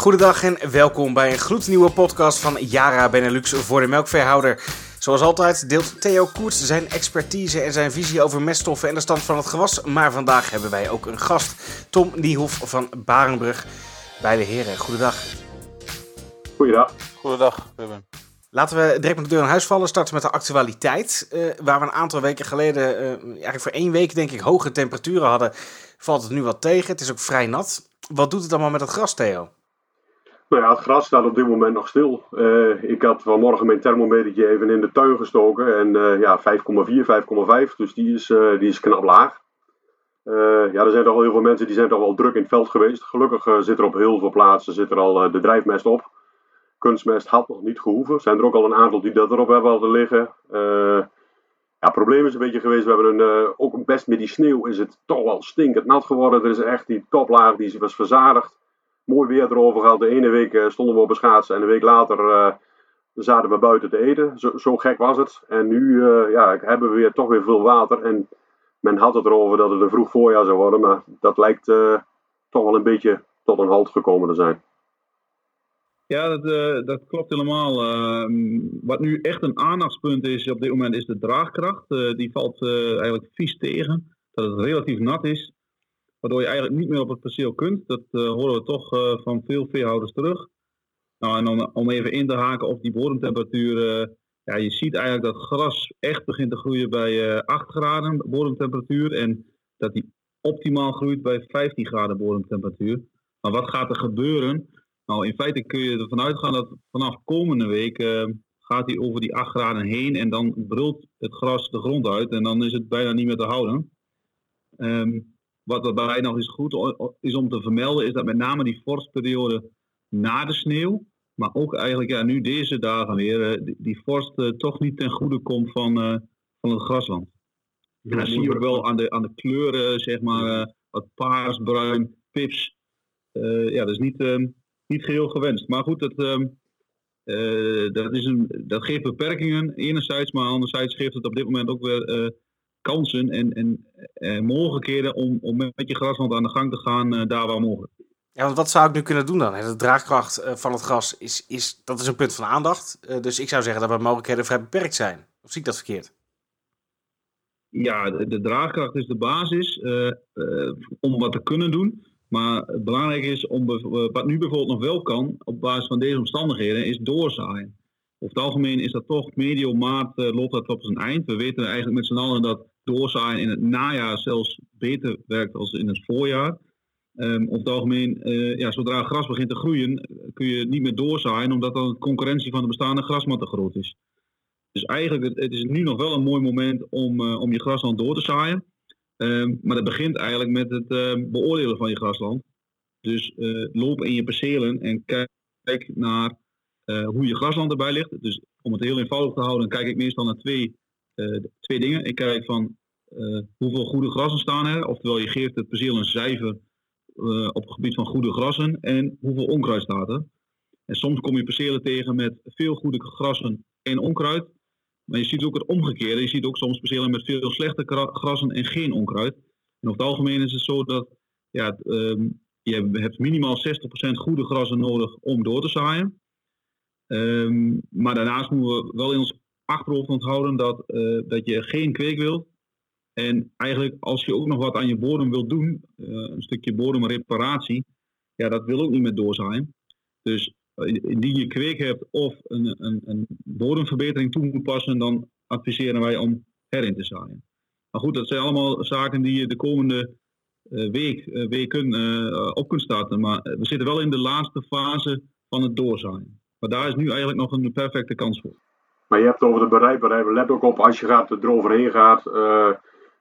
Goedendag en welkom bij een gloednieuwe podcast van Yara Benelux voor de melkveehouder. Zoals altijd deelt Theo Koerts zijn expertise en zijn visie over meststoffen en de stand van het gewas. Maar vandaag hebben wij ook een gast, Tom Niehoff van Barenbrug. Beide heren, goedendag. Goedendag. Goedendag, Ruben. Laten we direct met de deur in huis vallen. Starten met de actualiteit. Uh, waar we een aantal weken geleden, uh, eigenlijk voor één week denk ik, hoge temperaturen hadden, valt het nu wat tegen. Het is ook vrij nat. Wat doet het allemaal met het gras, Theo? Nou ja, het gras staat op dit moment nog stil. Uh, ik had vanmorgen mijn thermometertje even in de tuin gestoken. En ja, 5,4, 5,5. Dus die is, die is knap laag. ja, er zijn toch wel heel veel mensen die zijn toch wel druk in het veld geweest. Gelukkig zit er op heel veel plaatsen zit er al de drijfmest op kunstmest had nog niet gehoeven. Zijn er ook al een aantal die dat erop hebben laten liggen. Ja, het probleem is een beetje geweest, we hebben een, ook best met die sneeuw is het toch wel stinkend nat geworden. Er is echt die toplaag die was verzadigd. Mooi weer erover gehad. De ene week uh, stonden we op een schaatsen en een week later zaten we buiten te eten. Zo, gek was het. En nu ja, hebben we weer, toch weer veel water. En men had het erover dat het een vroeg voorjaar zou worden. Maar dat lijkt toch wel een beetje tot een halt gekomen te zijn. Ja, dat, dat klopt helemaal. Uh, wat nu echt een aandachtspunt is op dit moment is de draagkracht. Die valt eh, eigenlijk vies tegen. Dat het relatief nat is. Waardoor je eigenlijk niet meer op het perceel kunt. Dat horen we toch van veel veehouders terug. Nou, en om, om even in te haken op die bodemtemperatuur. ja, je ziet eigenlijk dat gras echt begint te groeien bij 8 graden bodemtemperatuur. En dat die optimaal groeit bij 15 graden bodemtemperatuur. Maar wat gaat er gebeuren? Nou, in feite kun je ervan uitgaan dat vanaf komende week gaat hij over die 8 graden heen en dan brult het gras de grond uit en dan is het bijna niet meer te houden. Um, wat daarbij nog eens goed is om te vermelden, is dat met name die vorstperiode na de sneeuw, maar ook eigenlijk ja, nu deze dagen weer, uh, die, die, vorst uh, toch niet ten goede komt van, van het grasland. Dat zie je wel aan de, aan de kleuren, zeg maar, wat paars, bruin, pips. ja, dat is niet, ehm, niet geheel gewenst. Maar goed, dat, ehm, eh, dat, is een, dat geeft beperkingen enerzijds, maar anderzijds geeft het op dit moment ook weer eh, kansen en, en uh, mogelijkheden om, om met je grasland aan de gang te gaan daar waar mogelijk. Ja, want wat zou ik nu kunnen doen dan? De draagkracht van het gras is, is, dat is een punt van aandacht. dus ik zou zeggen dat mijn mogelijkheden vrij beperkt zijn. Of zie ik dat verkeerd? Ja, de, de draagkracht is de basis om wat te kunnen doen. Maar het belangrijk is, om, wat nu bijvoorbeeld nog wel kan, op basis van deze omstandigheden, is doorzaaien. Over het algemeen is dat toch medio maart uh, loopt dat op zijn eind. We weten eigenlijk met z'n allen dat doorzaaien in het najaar zelfs beter werkt als in het voorjaar. Um, over het algemeen, uh, ja, zodra gras begint te groeien, kun je niet meer doorzaaien, omdat dan de concurrentie van de bestaande grasmat te groot is. Dus eigenlijk, het, is nu nog wel een mooi moment om, uh, om je grasland door te zaaien. Ehm, maar dat begint eigenlijk met het ehm, beoordelen van je grasland. Dus loop in je percelen en kijk naar hoe je grasland erbij ligt. Dus om het heel eenvoudig te houden, kijk ik meestal naar twee, twee dingen. Ik kijk van hoeveel goede grassen staan er. Oftewel, je geeft het perceel een cijfer op het gebied van goede grassen. En hoeveel onkruid staat er. En soms kom je percelen tegen met veel goede grassen en onkruid. Maar je ziet ook het omgekeerde. Je ziet ook soms percelen met veel slechte grassen en geen onkruid. En over het algemeen is het zo dat ja, um, je hebt minimaal 60% goede grassen nodig om door te zaaien. Um, maar daarnaast moeten we wel in ons achterhoofd onthouden dat, uh, dat je geen kweek wilt. En eigenlijk als je ook nog wat aan je bodem wilt doen, uh, een stukje bodemreparatie, ja, dat wil ook niet met doorzaaien. Dus indien je kweek hebt of een, een, een bodemverbetering toe moet passen, dan adviseren wij om herin te zaaien. Maar goed, dat zijn allemaal zaken die je de komende uh, week, weken op kunt starten. Maar we zitten wel in de laatste fase van het doorzaaien. Maar daar is nu eigenlijk nog een perfecte kans voor. Maar je hebt het over de bereikbaarheid. Let ook op als je gaat, eroverheen gaat.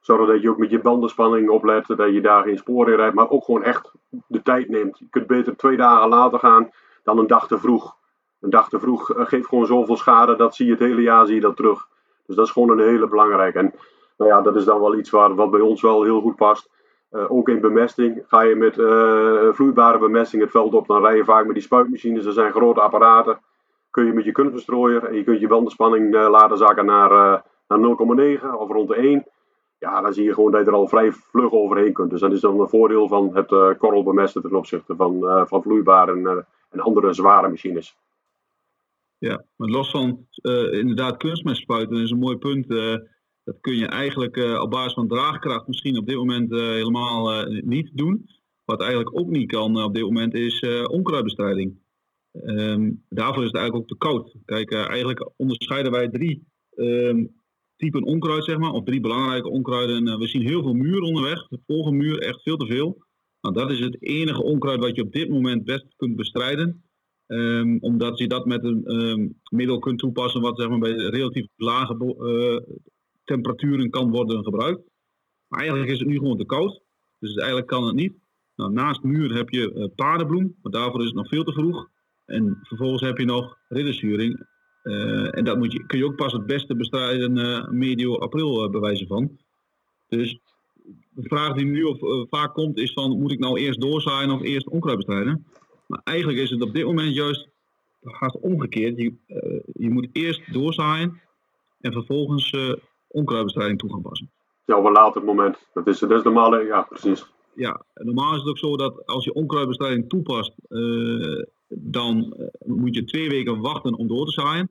Dat je ook met je bandenspanning oplet. Dat je daar geen sporen in rijdt. Maar ook gewoon echt de tijd neemt. Je kunt beter twee dagen later gaan dan een dag te vroeg. Een dag te vroeg eh, geeft gewoon zoveel schade, dat zie je het hele jaar zie je dat terug. Dus dat is gewoon een hele belangrijke. En nou ja, dat is dan wel iets waar, wat bij ons wel heel goed past. Uh, ook in bemesting. Ga je met uh, vloeibare bemesting het veld op, dan rij je vaak met die spuitmachines. Er zijn grote apparaten. Kun je met je kunstbestrooier en je kunt je bandenspanning uh, laten zakken naar, naar 0,9 of rond de 1. Ja, dan zie je gewoon dat je er al vrij vlug overheen kunt. Dus dat is dan een voordeel van het uh, korrelbemesten ten opzichte van, uh, van vloeibare en, en andere zware machines. Ja, maar los van inderdaad kunstmest spuiten is een mooi punt. dat kun je eigenlijk op basis van draagkracht misschien op dit moment helemaal niet doen. Wat eigenlijk ook niet kan op dit moment is onkruidbestrijding. Um, daarvoor is het eigenlijk ook te koud. Kijk, eigenlijk onderscheiden wij drie um, typen onkruid, zeg maar, of drie belangrijke onkruiden. Uh, we zien heel veel muur onderweg. De volgende muur echt veel te veel. Nou, dat is het enige onkruid wat je op dit moment best kunt bestrijden. Um, omdat je dat met een um, middel kunt toepassen wat zeg maar, bij relatief lage uh, temperaturen kan worden gebruikt. Maar eigenlijk is het nu gewoon te koud. Dus eigenlijk kan het niet. Nou, naast muur heb je uh, paardenbloem, maar daarvoor is het nog veel te vroeg. En vervolgens heb je nog ridderzuring. Uh, en dat moet je, kun je ook pas het beste bestrijden uh, medio april uh, bewijzen van. Dus de vraag die nu of, vaak komt is van moet ik nou eerst doorzaaien of eerst onkruid bestrijden? Maar eigenlijk is het op dit moment juist haast omgekeerd. Je, je moet eerst doorzaaien en vervolgens onkruidbestrijding toe gaan passen. Ja, op een later moment. Dat is, dat is normaal, ja precies. Ja, normaal is het ook zo dat als je onkruidbestrijding toepast, dan moet je twee weken wachten om door te zaaien.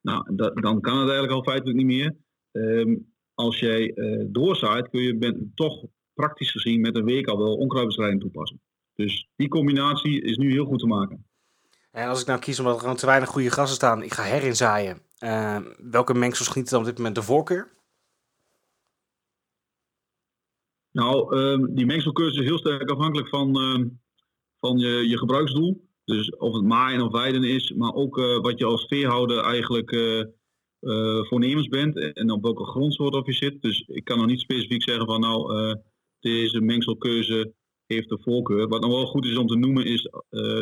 Nou, dat, dan kan het eigenlijk al feitelijk niet meer. Um, als jij uh, doorzaait, kun je ben, toch praktisch gezien met een week al wel onkruidbestrijding toepassen. Dus die combinatie is nu heel goed te maken. En als ik nou kies omdat er gewoon te weinig goede grassen staan, ik ga herinzaaien. Uh, welke mengsels genieten dan op dit moment de voorkeur? Nou, um, die mengselkeuze is heel sterk afhankelijk van, van je, je gebruiksdoel. Dus of het maaien of weiden is, maar ook uh, wat je als veehouder eigenlijk uh, voornemens bent en op welke grondsoort of je zit. Dus ik kan nog niet specifiek zeggen van nou, deze mengselkeuze heeft de voorkeur. Wat nog wel goed is om te noemen is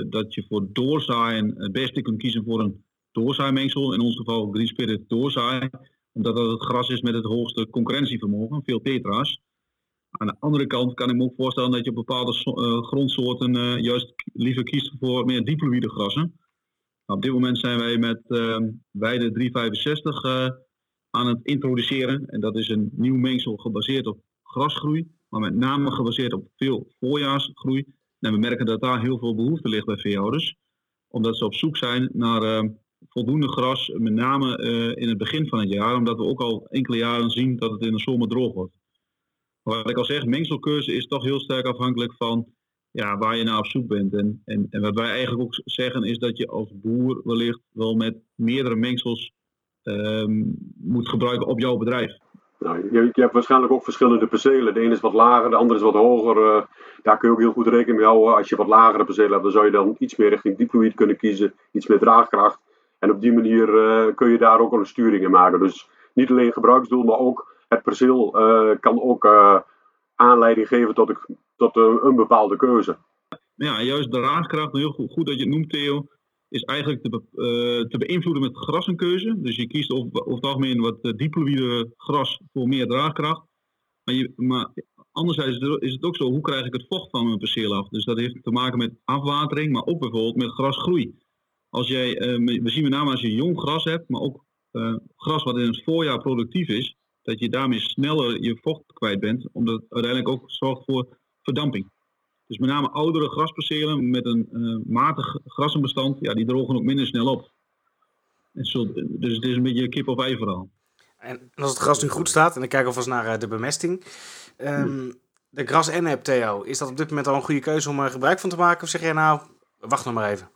dat je voor doorzaaien het beste kunt kiezen voor een doorzaaimengsel. In ons geval Green Spirit doorzaai, omdat dat het gras is met het hoogste concurrentievermogen, veel tetra's. Aan de andere kant kan ik me ook voorstellen dat je op bepaalde uh, grondsoorten uh, juist liever kiest voor meer diploïde grassen. Op dit moment zijn wij met uh, weide 365 uh, aan het introduceren. En dat is een nieuw mengsel gebaseerd op grasgroei, maar met name gebaseerd op veel voorjaarsgroei. En we merken dat daar heel veel behoefte ligt bij veehouders, omdat ze op zoek zijn naar voldoende gras, met name in het begin van het jaar, omdat we ook al enkele jaren zien dat het in de zomer droog wordt. Wat ik al zeg, mengselkeuze is toch heel sterk afhankelijk van ja, waar je naar op zoek bent. En, en, en wat wij eigenlijk ook zeggen is dat je als boer wellicht wel met meerdere mengsels um, moet gebruiken op jouw bedrijf. Nou, je, hebt waarschijnlijk ook verschillende percelen. De ene is wat lager, de andere is wat hoger. Uh, daar kun je ook heel goed rekening mee houden. Als je wat lagere percelen hebt, dan zou je dan iets meer richting diploïd kunnen kiezen. Iets meer draagkracht. En op die manier uh, kun je daar ook al een sturing in maken. Dus niet alleen gebruiksdoel, maar ook het perceel uh, kan ook uh, aanleiding geven tot, een, tot een, bepaalde keuze. Ja, juist de raadkracht, heel goed, dat je het noemt Theo, is eigenlijk te, be, uh, te beïnvloeden met grassenkeuze. Dus je kiest over, over het algemeen wat diploïde gras voor meer draagkracht. Maar, je, maar anderzijds is het ook zo, hoe krijg ik het vocht van mijn perceel af? Dus dat heeft te maken met afwatering, maar ook bijvoorbeeld met grasgroei. Als jij, we zien met name als je jong gras hebt, maar ook gras wat in het voorjaar productief is, dat je daarmee sneller je vocht kwijt bent, omdat het uiteindelijk ook zorgt voor verdamping. Dus met name oudere graspercelen met een uh, matig grassenbestand, ja, die drogen ook minder snel op. Zo, dus het is een beetje een kip of ei verhaal. En als het gras nu goed staat, en dan kijken we alvast naar uh, de bemesting. Um, de gras en Theo, is dat op dit moment al een goede keuze om er gebruik van te maken? Of zeg jij nou, wacht nog maar even?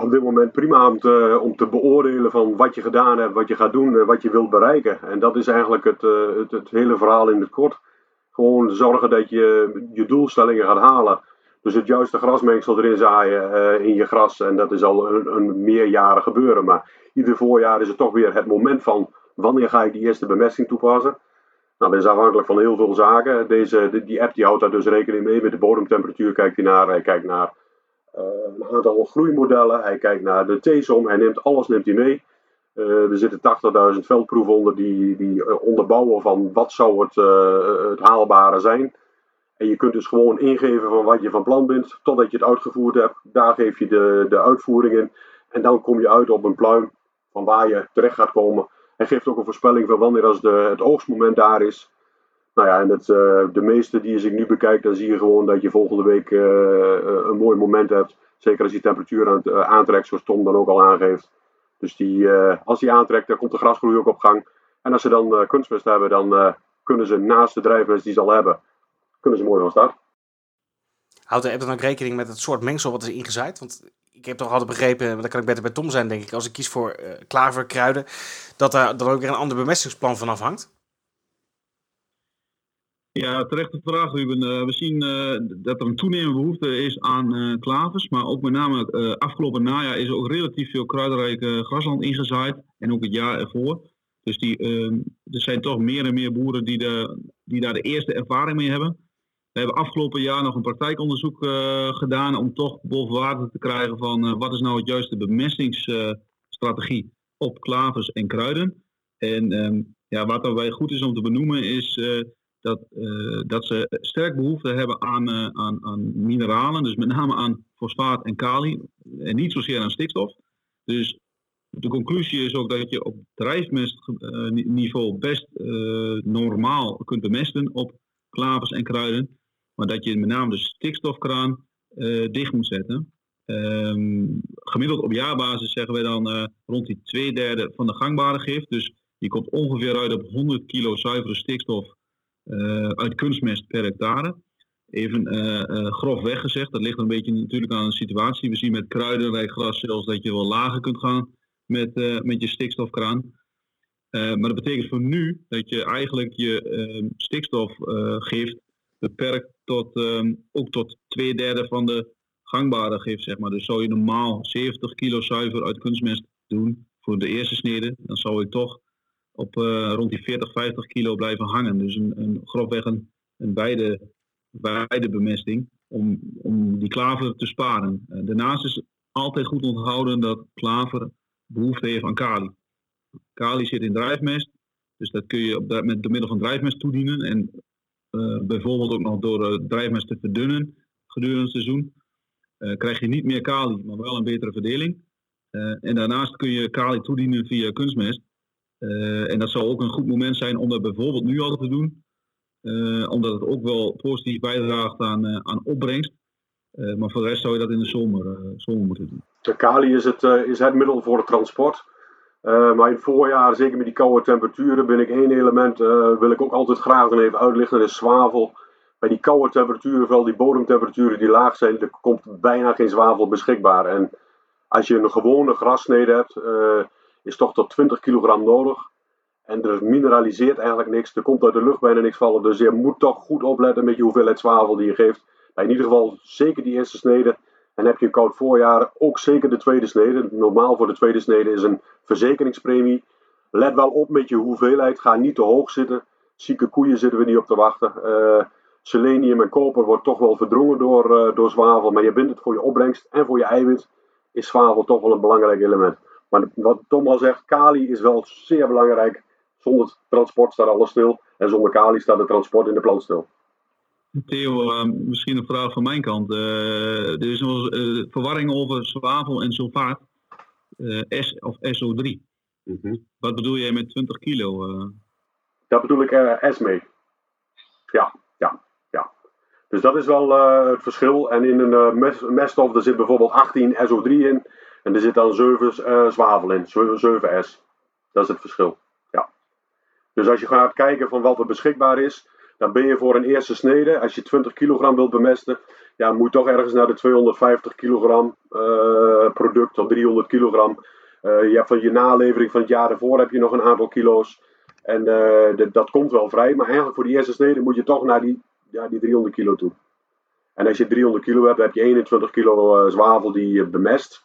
Op dit moment prima om te, om te beoordelen van wat je gedaan hebt, wat je gaat doen, en wat je wilt bereiken. En dat is eigenlijk het, uh, het, het, hele verhaal in het kort. Gewoon zorgen dat je je doelstellingen gaat halen. Dus het juiste grasmengsel erin zaaien uh, in je gras. En dat is al een, een meerjaren gebeuren. Maar ieder voorjaar is het toch weer het moment van wanneer ga ik die eerste bemesting toepassen. Nou, dat is afhankelijk van heel veel zaken. Deze, die app die houdt daar dus rekening mee. Met de bodemtemperatuur kijkt hij naar. Hij kijkt naar eh, een aantal groeimodellen. Hij kijkt naar de T-som. Hij neemt alles neemt hij mee. Uh, er zitten 80.000 veldproeven onder die, die uh, onderbouwen van wat zou het, het haalbare zijn. En je kunt dus gewoon ingeven van wat je van plan bent totdat je het uitgevoerd hebt. Daar geef je de, de uitvoering in. En dan kom je uit op een pluim van waar je terecht gaat komen. Hij geeft ook een voorspelling van wanneer als de, het oogstmoment daar is. Nou ja, en het, de meeste die als ik nu bekijk, dan zie je gewoon dat je volgende week een mooi moment hebt. Zeker als die temperatuur aan het aantrekt, zoals Tom dan ook al aangeeft. Dus die, als die aantrekt, dan komt de grasgroei ook op gang. En als ze dan kunstmest hebben, dan kunnen ze naast de drijfmest die ze al hebben, kunnen ze mooi van start. Houdt app dan ook rekening met het soort mengsel wat is ingezaaid? Want ik heb toch altijd begrepen, dat kan ik beter bij Tom zijn, denk ik, als ik kies voor klaverkruiden, dat daar dan ook weer een ander bemestingsplan van afhangt? Ja, terechte vraag, Ruben. Uh, we zien uh, dat er een toenemende behoefte is aan uh, klavers. Maar ook met name afgelopen najaar is er ook relatief veel kruidenrijke grasland ingezaaid. En ook het jaar ervoor. Dus die, ehm, er zijn toch meer en meer boeren die, de, die daar de eerste ervaring mee hebben. We hebben afgelopen jaar nog een praktijkonderzoek gedaan om toch boven water te krijgen van wat is nou het juiste bemestingsstrategie op klavers en kruiden. En um, ja, wat daarbij goed is om te benoemen is eh, dat, dat ze sterk behoefte hebben aan, aan, aan mineralen, dus met name aan fosfaat en kali en niet zozeer aan stikstof. Dus de conclusie is ook dat je op drijfmestniveau best normaal kunt bemesten op klavers en kruiden. Maar dat je met name de stikstofkraan dicht moet zetten. Um, gemiddeld op jaarbasis zeggen we dan rond die twee derde van de gangbare gif. Dus je komt ongeveer uit op 100 kilo zuivere stikstof uit kunstmest per hectare. Even grof weggezegd, dat ligt een beetje natuurlijk aan de situatie. We zien met kruidenrijk gras zelfs dat je wel lager kunt gaan met, met je stikstofkraan. maar dat betekent voor nu dat je eigenlijk je ehm, stikstofgift beperkt tot, um, ook tot twee derde van de gangbare gif, zeg maar. Dus zou je normaal 70 kilo zuiver uit kunstmest doen voor de eerste snede, dan zou ik toch op uh, rond die 40, 50 kilo blijven hangen. Dus een, een grofweg een, beide, beide bemesting om, om die klaver te sparen. Uh, daarnaast is altijd goed onthouden dat klaver behoefte heeft aan kali. Kali zit in drijfmest, dus dat kun je op, met, door middel van drijfmest toedienen. En uh, bijvoorbeeld ook nog door uh, drijfmest te verdunnen gedurende het seizoen, krijg je niet meer kali, maar wel een betere verdeling. en daarnaast kun je kali toedienen via kunstmest. En dat zou ook een goed moment zijn om dat bijvoorbeeld nu al te doen, omdat het ook wel positief bijdraagt aan, aan opbrengst. maar voor de rest zou je dat in de zomer, zomer moeten doen. De kali is het, is het middel voor het transport. Maar in het voorjaar, zeker met die koude temperaturen, ben ik één element, wil ik ook altijd graag even uitlichten, dat is zwavel. Bij die koude temperaturen, vooral die bodemtemperaturen die laag zijn, er komt bijna geen zwavel beschikbaar. En als je een gewone grassnede hebt, is toch tot 20 kilogram nodig. En er mineraliseert eigenlijk niks, er komt uit de lucht bijna niks vallen. Dus je moet toch goed opletten met je hoeveelheid zwavel die je geeft. Maar in ieder geval zeker die eerste snede en heb je een koud voorjaar, ook zeker de tweede snede. Normaal voor de tweede snede is een verzekeringspremie. Let wel op met je hoeveelheid, ga niet te hoog zitten. Zieke koeien zitten we niet op te wachten. Uh, selenium en koper wordt toch wel verdrongen door, uh, door zwavel, maar je bindt het voor je opbrengst en voor je eiwit is zwavel toch wel een belangrijk element. Maar wat Tom al zegt, kali is wel zeer belangrijk. Zonder transport staat alles stil en zonder kali staat het transport in de plant stil. Theo, uh, misschien een vraag van mijn kant. Uh, er is nog uh, verwarring over zwavel en sulfaat. S of SO3. Mm -hmm. Wat bedoel jij met 20 kilo? Daar bedoel ik S mee. Ja, ja, ja. Dus dat is wel het verschil. En in een mest, meststof er zit bijvoorbeeld 18 SO3 in. En er zit dan 7 zwavel in. 7 S. Dat is het verschil. Ja. Dus als je gaat kijken van wat er beschikbaar is dan ben je voor een eerste snede, als je 20 kilogram wilt bemesten, ja, moet toch ergens naar de 250 kilogram uh, product of 300 kilogram. Uh, je hebt van je nalevering van het jaar ervoor heb je nog een aantal kilo's. En dat komt wel vrij, maar eigenlijk voor die eerste snede moet je toch naar die, ja, die 300 kilo toe. En als je 300 kilo hebt, heb je 21 kilo zwavel die je bemest.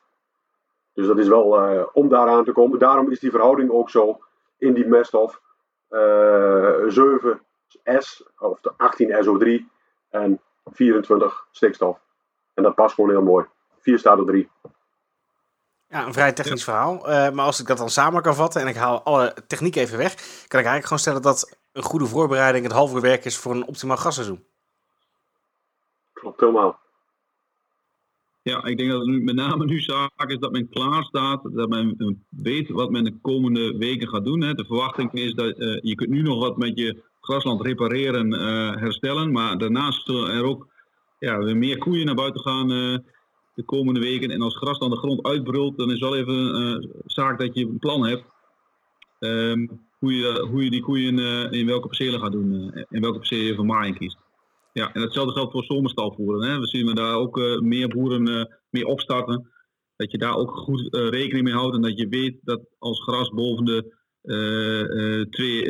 Dus dat is wel om daaraan te komen. Daarom is die verhouding ook zo in die meststof. 7 S, of de 18 SO3 en 24 stikstof. En dat past gewoon heel mooi. 4 staat er 3. Ja, een vrij technisch verhaal. Uh, maar als ik dat dan samen kan vatten en ik haal alle techniek even weg, kan ik eigenlijk gewoon stellen dat een goede voorbereiding het halve werk is voor een optimaal gasseizoen. Klopt helemaal. Ja, ik denk dat het met name nu zaak is dat men klaar staat, dat men weet wat men de komende weken gaat doen. Hè. De verwachting is dat uh, je kunt nu nog wat met je grasland repareren, uh, herstellen, maar daarnaast zullen er ook ja, weer meer koeien naar buiten gaan uh, de komende weken. En als gras dan de grond uitbrult, dan is wel even een zaak dat je een plan hebt. Um, hoe, je, hoe je die koeien in welke percelen gaat doen, in welke percelen je voor maaien kiest. Ja, en hetzelfde geldt voor zomerstalvoeren. Hè. We zien daar ook uh, meer boeren uh, mee opstarten. Dat je daar ook goed uh, rekening mee houdt en dat je weet dat als gras boven de twee,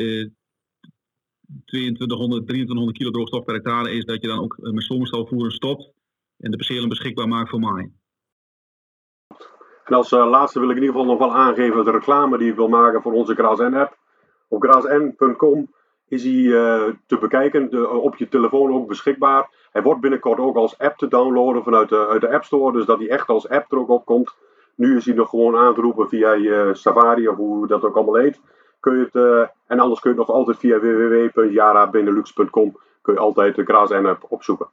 2200, 2300 kilo droogstof per hectare is, dat je dan ook met zomerstalvoeren stopt en de percelen beschikbaar maakt voor maaien. En als laatste wil ik in ieder geval nog wel aangeven de reclame die ik wil maken voor onze GrasN-app. Op grasn.com is hij uh, te bekijken, de, op je telefoon ook beschikbaar. Hij wordt binnenkort ook als app te downloaden vanuit de, uit de App Store, dus dat hij echt als app er ook op komt. Nu is hij nog gewoon aan roepen via je Safari of hoe dat ook allemaal heet. Kun je het, en anders kun je het nog altijd via www.jarabenelux.com kun je altijd de Gras app opzoeken.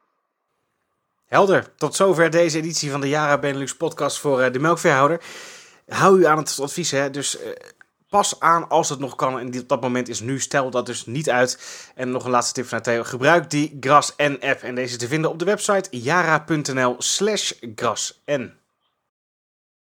Helder, tot zover deze editie van de Jara Benelux podcast voor de melkveehouder. Hou u aan het advies, hè? dus pas aan als het nog kan. En op dat moment is nu. Stel dat dus niet uit. En nog een laatste tip van Theo. Gebruik die Gras N app. En deze te vinden op de website jara.nl slash grasn.